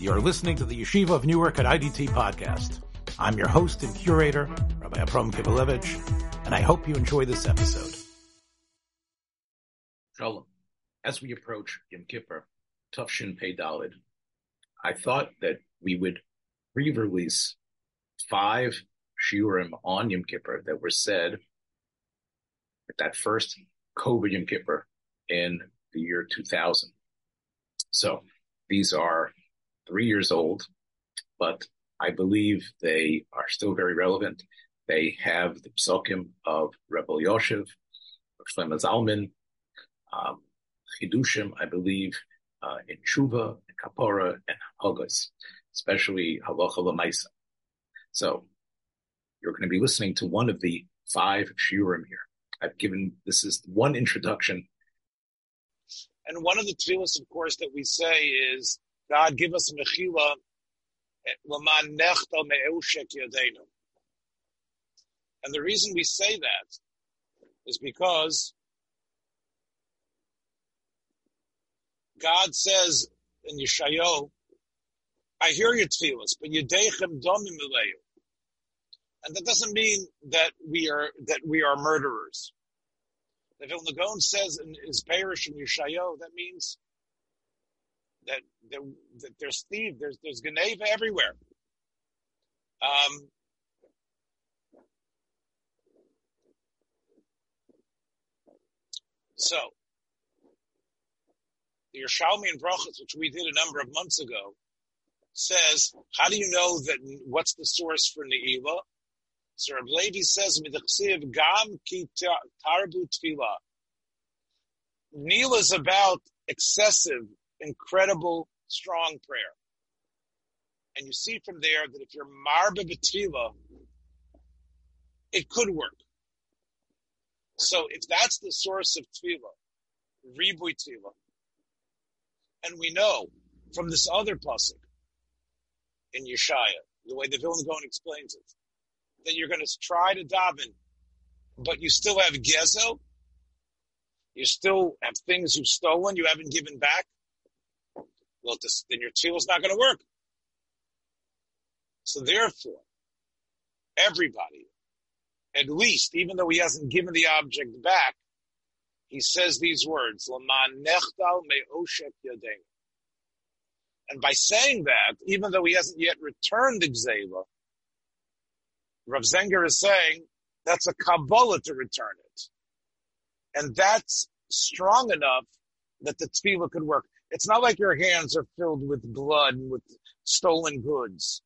You're listening to the Yeshiva of Newark at IDT podcast. I'm your host and curator, Rabbi Abram Kibalevich, and I hope you enjoy this episode. Shalom. As we approach Yom Kippur, Tufshin Pei Dalid, I thought that we would re-release five shiurim on Yom Kippur that were said at that first COVID Yom Kippur in the year 2000. So these are three years old, but I believe they are still very relevant. They have the psukim of Rebbe Yoshev, Shlomo Zalman, um, Chidushim, I believe, uh, in Tshuva, and Kapora, and Hagos, especially Halacha Lamaisa. So you're going to be listening to one of the five shiurim here. I've given this is one introduction. And one of the tefillahs, of course, that we say is, God give us mechila l'man nechta me'eushek yadenu. and the reason we say that is because God says in Yeshayo, I hear your tefillahs, but Yedechem domim And that doesn't mean that we are that we are murderers. The Vilna Gaon says in his parish in Yeshayo, that means that, that, that there's thief, there's there's Geneva everywhere. Um, so the Yerushalmi and Brachas, which we did a number of months ago, says, how do you know that what's the source for Ne'ilah? So Rabbi Levi says, Midachsiv gam ki tarbu tefillah. Ne'ilah is about excessive incredible, strong prayer. And you see from there that if you're marba betila, it could work. So if that's the source of tefillah, ribui tefillah, and we know from this other pasuk in Yeshaya, the way the Vilna Gaon explains it, that you're going to try to daven, but you still have gezo, you still have things you've stolen, you haven't given back well, this, then your is not going to work. So therefore, everybody, at least, even though he hasn't given the object back, he says these words, and by saying that, even though he hasn't yet returned the Gzeva, Rav Zenger is saying that's a Kabbalah to return it. And that's strong enough that the tefillah could work. It's not like your hands are filled with blood and with stolen goods.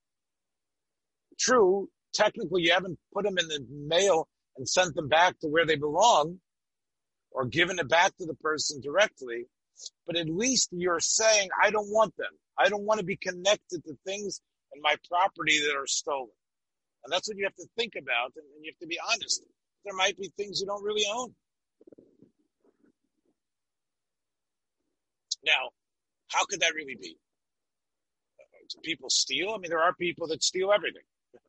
True, technically you haven't put them in the mail and sent them back to where they belong or given it back to the person directly, but at least you're saying, I don't want them. I don't want to be connected to things in my property that are stolen. And that's what you have to think about and you have to be honest. There might be things you don't really own. Now, how could that really be? Do people steal? I mean, there are people that steal everything.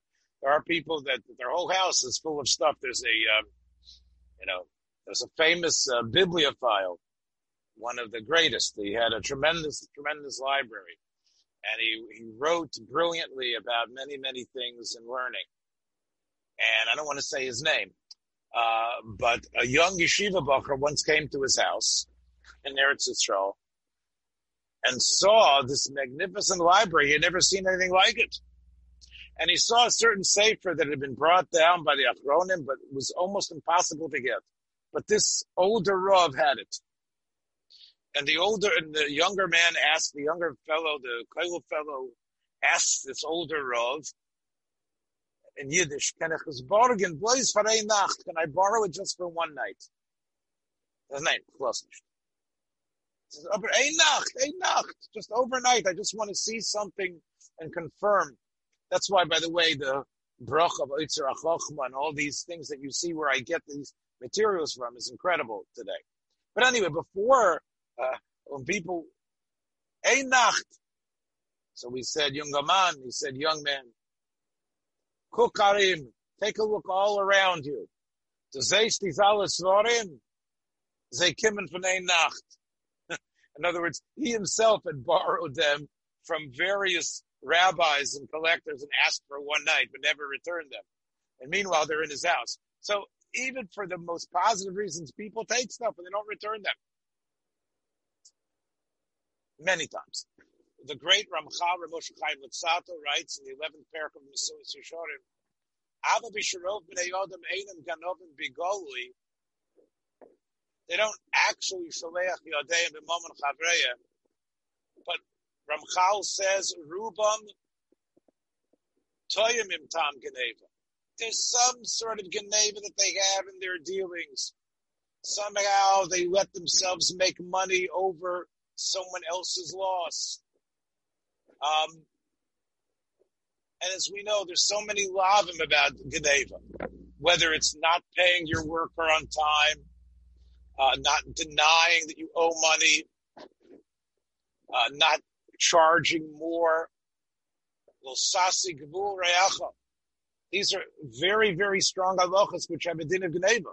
There are people that their whole house is full of stuff. There's a, um, you know, there's a famous uh, bibliophile, one of the greatest. He had a tremendous, tremendous library, and he he wrote brilliantly about many, many things in learning. And I don't want to say his name, uh, but a young yeshiva bacher once came to his house in Eretz Yisrael, and saw this magnificent library. He had never seen anything like it. And he saw a certain sefer that had been brought down by the Achronim, but was almost impossible to get. But this older Rav had it. And the older and the younger man asked the younger fellow, the Koil fellow, asked this older Rav in Yiddish, can I borrow it just for one night? A nacht, just overnight. I just want to see something and confirm. That's why, by the way, the brach of Otzar HaChochma and all these things that you see where I get these materials from is incredible today. But anyway, before uh, when people a nacht, so we said younger man, he said young man, kukarim, take a look all around you. To zeist die alles vorin, ze kimmen von ein nacht. In other words, he himself had borrowed them from various rabbis and collectors and asked for one night, but never returned them. And meanwhile, they're in his house. So even for the most positive reasons, people take stuff and they don't return them. Many times. The great Ramchal Ramosh Chaim Luzzatto writes in the 11th paragraph of Mesilas Yesharim, Ava b'sharov b'nei einam ganovim b'golui. They don't actually shaleach yodeim b'momon chavreya, but Ramchal says rubam toyim im tam geneva. There's some sort of geneva that they have in their dealings. Somehow they let themselves make money over someone else's loss. Um, and as we know, there's so many lavim about Geneva, whether it's not paying your worker on time, uh, not denying that you owe money, uh, not charging more. These are very, very strong halachas which have a din of Geneva.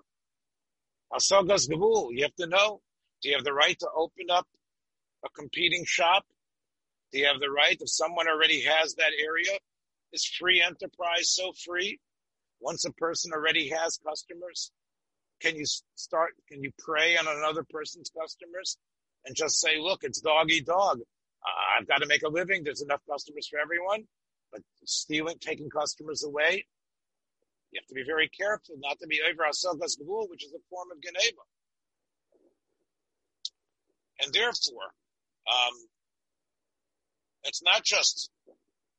Asagas gavul. You have to know. Do you have the right to open up a competing shop? Do you have the right if someone already has that area? Is free enterprise so free? Once a person already has customers, can you start, can you prey on another person's customers and just say, look, it's doggy dog. Uh, I've got to make a living. There's enough customers for everyone, but stealing, taking customers away, you have to be very careful not to be over gvul, which is a form of geneva. And therefore, um, it's not just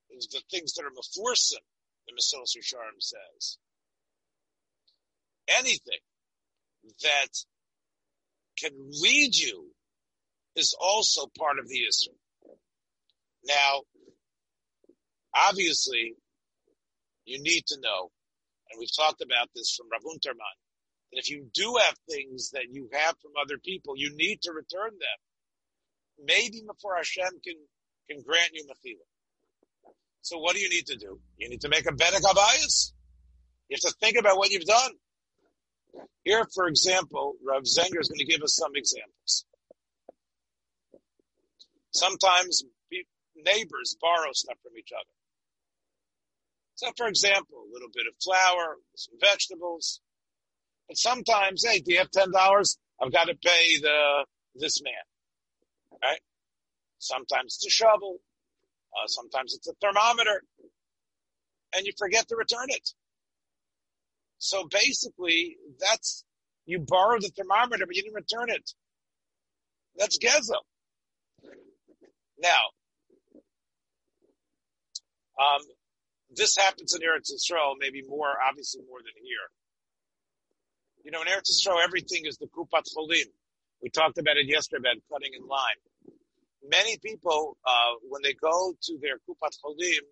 the things that are mafursim, the Mesilas Yesharim says. Anything that can lead you is also part of the issue. Now, obviously, you need to know, and we've talked about this from Rav Unterman, that if you do have things that you have from other people, you need to return them. Maybe before Hashem can, can grant you mechila. So what do you need to do? You need to make a bedek abayis. You have to think about what you've done. Here, for example, Rav Zenger is going to give us some examples. Sometimes neighbors borrow stuff from each other. So, for example, a little bit of flour, some vegetables. But sometimes, hey, do you have ten dollars? I've got to pay the this man. Right? Sometimes it's a shovel. Uh, sometimes it's a thermometer, and you forget to return it. So basically, that's you borrowed the thermometer, but you didn't return it. That's gezel. Now, um, this happens in Eretz Yisrael, maybe more, obviously more than here. You know, in Eretz Yisrael, everything is the kupat cholim. We talked about it yesterday about cutting in line many people, uh, when they go to their kupat cholim,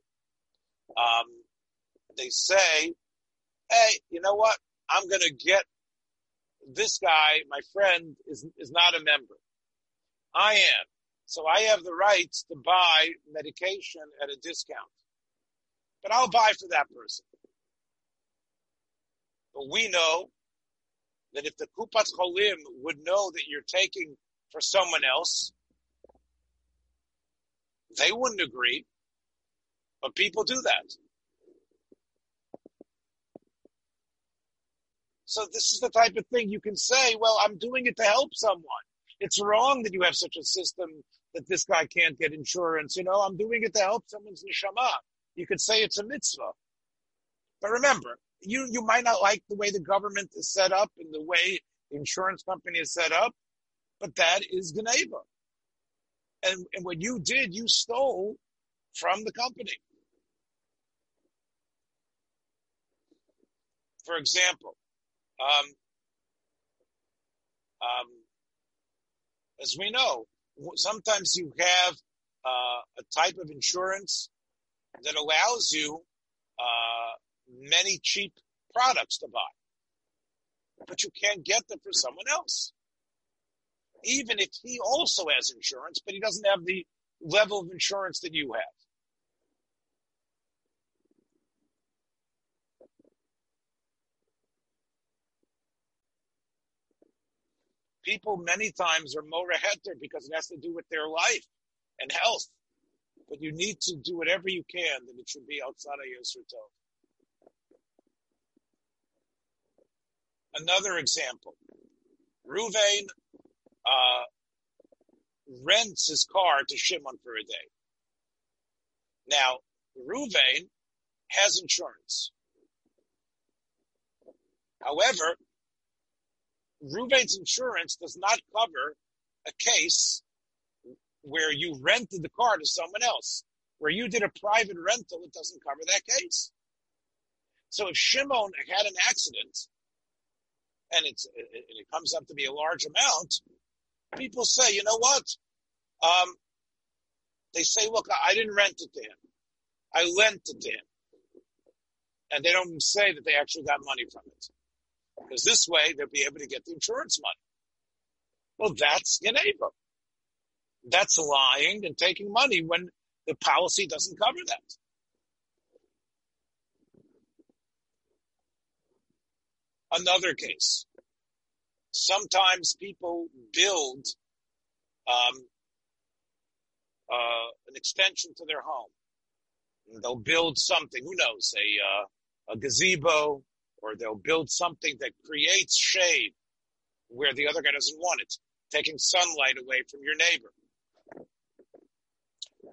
um, they say, "Hey, you know what? I'm going to get this guy. My friend is is not a member. I am, so I have the rights to buy medication at a discount. But I'll buy for that person. But we know that if the kupat cholim would know that you're taking for someone else, they wouldn't agree, but people do that. So this is the type of thing you can say, well, I'm doing it to help someone. It's wrong that you have such a system that this guy can't get insurance. You know, I'm doing it to help someone's neshama. You could say it's a mitzvah. But remember, you, you might not like the way the government is set up and the way the insurance company is set up, but that is Geneva. And, and what you did, you stole from the company. For example, um, um, as we know, sometimes you have uh, a type of insurance that allows you uh, many cheap products to buy, but you can't get them for someone else even if he also has insurance, but he doesn't have the level of insurance that you have. People many times are more heter because it has to do with their life and health. but you need to do whatever you can that it should be outside of Tov. Another example. Ruvain uh, rents his car to Shimon for a day. Now, Ruvain has insurance. However, Ruvain's insurance does not cover a case where you rented the car to someone else. Where you did a private rental, it doesn't cover that case. So if Shimon had an accident and it's it comes up to be a large amount, people say, you know what? Um, they say, look, I didn't rent it to him. I lent it to him. And they don't say that they actually got money from it. Because this way they'll be able to get the insurance money. Well, that's Geneva. That's lying and taking money when the policy doesn't cover that. Another case. Sometimes people build um, uh, an extension to their home. They'll build something, who knows, a, uh, a gazebo, or they'll build something that creates shade where the other guy doesn't want it, taking sunlight away from your neighbor.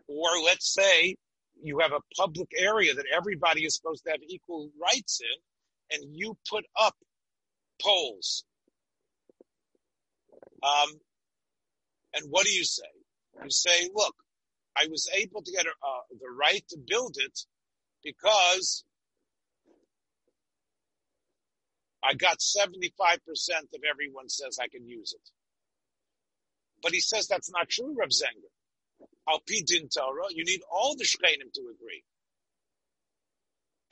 Or let's say you have a public area that everybody is supposed to have equal rights in, and you put up poles. Um, and what do you say? You say, look, I was able to get uh, the right to build it because I got 75% of everyone says I can use it. But he says that's not true, Reb Zenger. Al Din Torah, you need all the Shekhanim to agree.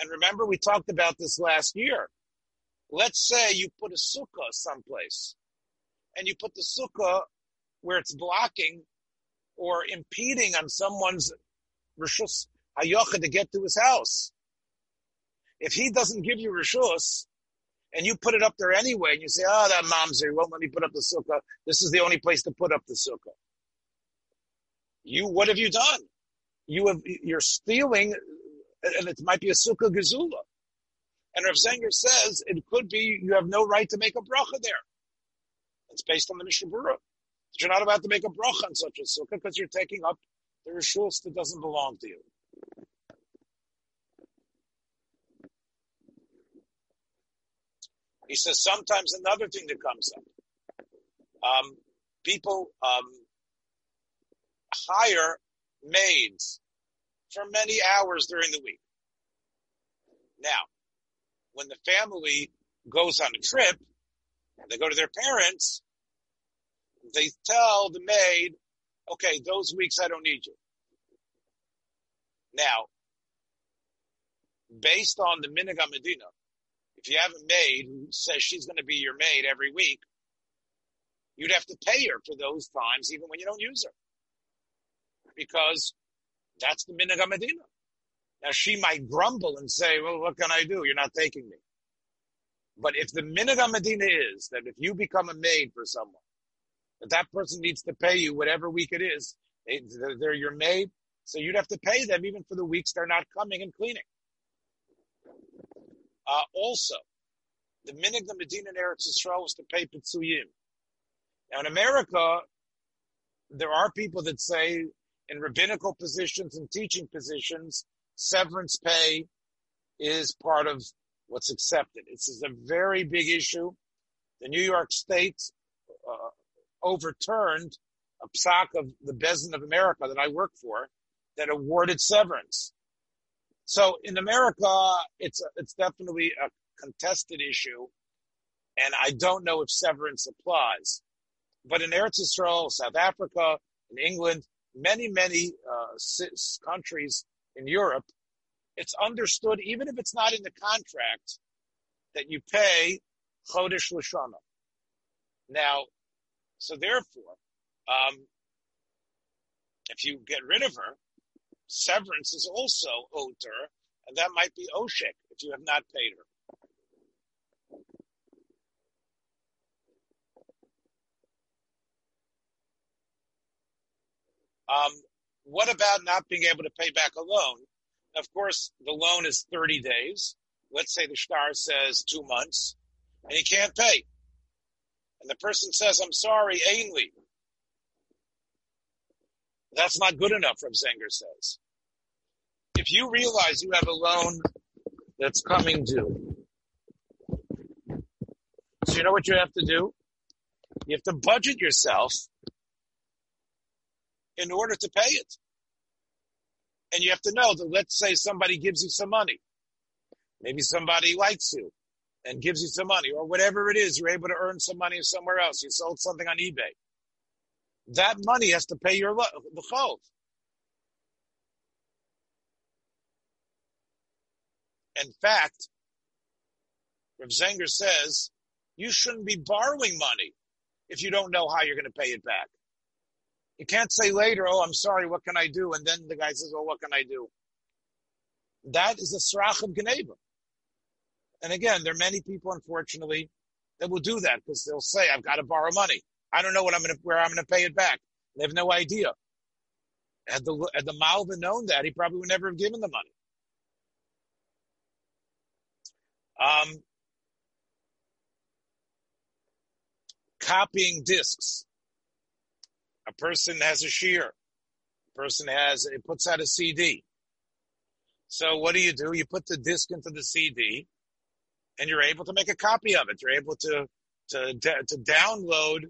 And remember, we talked about this last year. Let's say you put a sukkah someplace, and you put the sukkah where it's blocking or impeding on someone's rishus hayocha to get to his house. If he doesn't give you rishus, and you put it up there anyway, and you say, "Oh, that mamzer won't let me put up the sukkah. This is the only place to put up the sukkah." You, what have you done? You have, you're stealing, and it might be a sukkah gazula. And Rav Zenger says it could be you have no right to make a bracha there. It's based on the Mishnah Berurah. You're not about to make a bracha on such a sukkah because you're taking up the rishus that doesn't belong to you. He says sometimes another thing that comes up. Um, people um, hire maids for many hours during the week. Now, when the family goes on a trip and they go to their parents, they tell the maid, okay, those weeks I don't need you. Now, based on the Minhag Medina, if you have a maid who says she's going to be your maid every week, you'd have to pay her for those times, even when you don't use her because that's the Minhag Medina. Now she might grumble and say, well, what can I do? You're not taking me. But if the Minhag Medina is that if you become a maid for someone, that that person needs to pay you whatever week it is, they, they're your maid, so you'd have to pay them even for the weeks they're not coming and cleaning. Uh, also, the Minhag the Medina in Eretz Yisrael was to pay Pitzuyim. Now in America, there are people that say in rabbinical positions and teaching positions, severance pay is part of what's accepted. This is a very big issue. The New York State uh, overturned a psak of the Beth Din of America that I work for that awarded severance. So in America, it's a, it's definitely a contested issue, and I don't know if severance applies. But in Eretz Israel, South Africa, in England, many, many uh, countries in Europe, it's understood, even if it's not in the contract, that you pay Chodesh Lashana. Now, so therefore, um, if you get rid of her, severance is also owed to her, and that might be Oshik if you have not paid her. Um, What about not being able to pay back a loan? Of course, the loan is 30 days. Let's say the star says two months and he can't pay. And the person says, I'm sorry, Ainley. That's not good enough, Rav Zenger says. If you realize you have a loan that's coming due, so you know what you have to do? You have to budget yourself in order to pay it. And you have to know that let's say somebody gives you some money. Maybe somebody likes you and gives you some money or whatever it is. You're able to earn some money somewhere else. You sold something on eBay. That money has to pay your the. In fact, Rav Zenger says you shouldn't be borrowing money if you don't know how you're going to pay it back. You can't say later, oh, I'm sorry, what can I do? And then the guy says, oh, what can I do? That is a srach of Geneva. And again, there are many people, unfortunately, that will do that because they'll say, I've got to borrow money. I don't know what I'm going to, where I'm going to pay it back. They have no idea. Had the, had the known that, he probably would never have given the money. Um, copying discs. A person has a shear. A person has, it puts out a CD. So what do you do? You put the disc into the CD and you're able to make a copy of it. You're able to, to, to download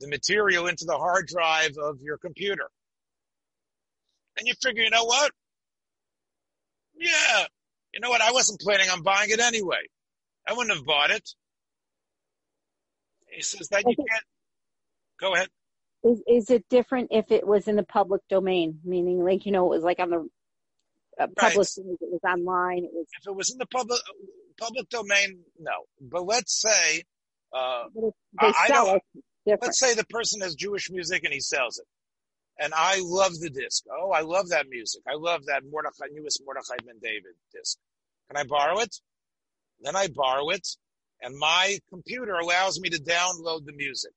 the material into the hard drive of your computer. And you figure, you know what? Yeah, you know what? I wasn't planning on buying it anyway. I wouldn't have bought it. He says that you can't. Go ahead. Is is it different if it was in the public domain? Meaning, like you know, it was like on the uh, public. Right. It was online. It was. If it was in the public public domain, no. But let's say, uh, they sell it. Let's say the person has Jewish music and he sells it, and I love the disc. Oh, I love that music. I love that Mordechai newest Mordechai Ben David disc. Can I borrow it? Then I borrow it, and my computer allows me to download the music.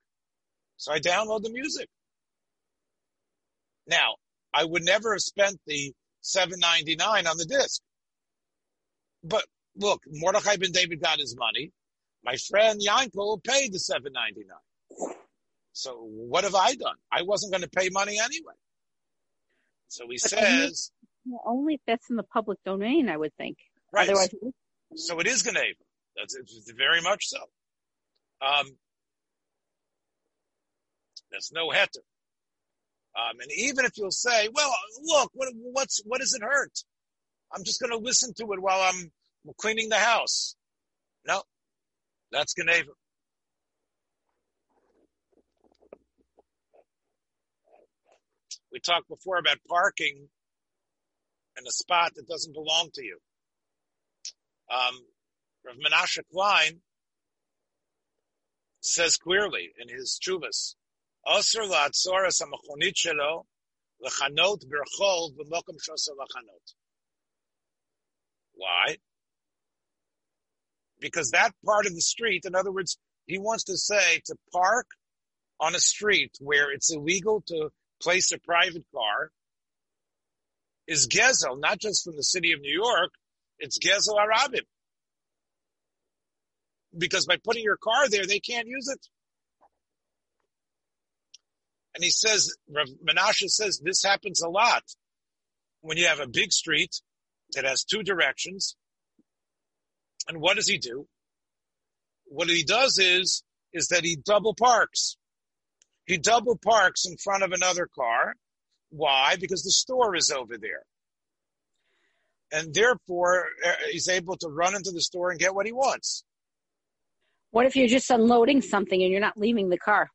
So I download the music. Now, I would never have spent the 7.99 on the disc. But look, Mordechai ben David got his money. My friend Yankel paid the 7.99. So what have I done? I wasn't going to pay money anyway. So he but says only, only if that's in the public domain, I would think. Right. Otherwise, so it is Geneva. That's it's very much so. Um, there's no heter. Um, and even if you'll say, well, look, what, what's, what does it hurt? I'm just going to listen to it while I'm cleaning the house. No, that's Geneva. We talked before about parking in a spot that doesn't belong to you. Um, Rav Menashe Klein says clearly in his chuvas, Osir la'atzoras ha'machonit shelo lechanot berchol b'mokom shosa lachanot. Why? Because that part of the street, in other words, he wants to say to park on a street where it's illegal to place a private car is Gezel, not just from the city of New York, it's Gezel Arabim because by putting your car there, they can't use it. And he says, Rav Menashe says this happens a lot when you have a big street that has two directions. And what does he do? What he does is, is that he double parks. He double parks in front of another car. Why? Because the store is over there. And therefore, uh, he's able to run into the store and get what he wants. What if you're just unloading something and you're not leaving the car?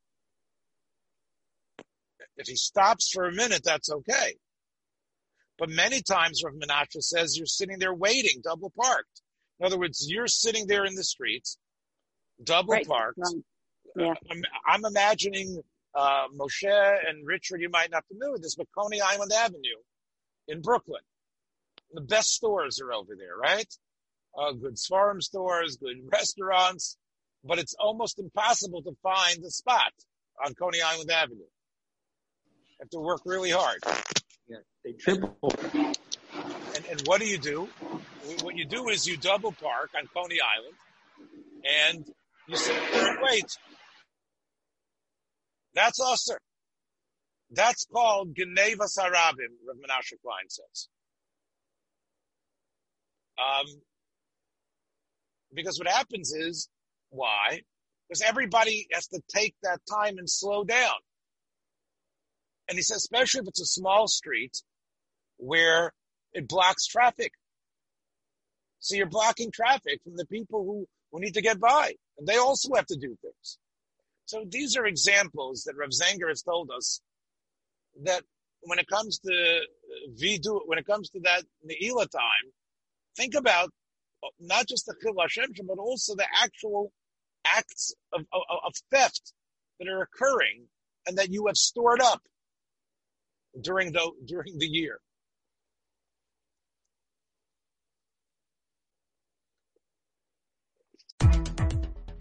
If he stops for a minute, that's okay. But many times, Rav Menashe says you're sitting there waiting, double parked. In other words, you're sitting there in the streets, double right. parked. Yeah. I'm, I'm imagining uh, Moshe and Richard, you might not be familiar with this, but Coney Island Avenue in Brooklyn. The best stores are over there, right? Uh, good farm stores, good restaurants but it's almost impossible to find the spot on Coney Island Avenue. You have to work really hard. Yeah, they triple. And, and what do you do? What you do is you double park on Coney Island, and you sit there and wait. That's usher. That's called Geneva Sarabim, Rav Menashe Klein says. Um, because what happens is, why? Because everybody has to take that time and slow down. And he says, especially if it's a small street where it blocks traffic. So you're blocking traffic from the people who, who need to get by. And they also have to do things. So these are examples that Rav Zenger has told us that when it comes to uh, vidu, when it comes to that Ne'ilah time, think about uh, not just the Chil Hashem, but also the actual acts of, of, of theft that are occurring and that you have stored up during the during the year.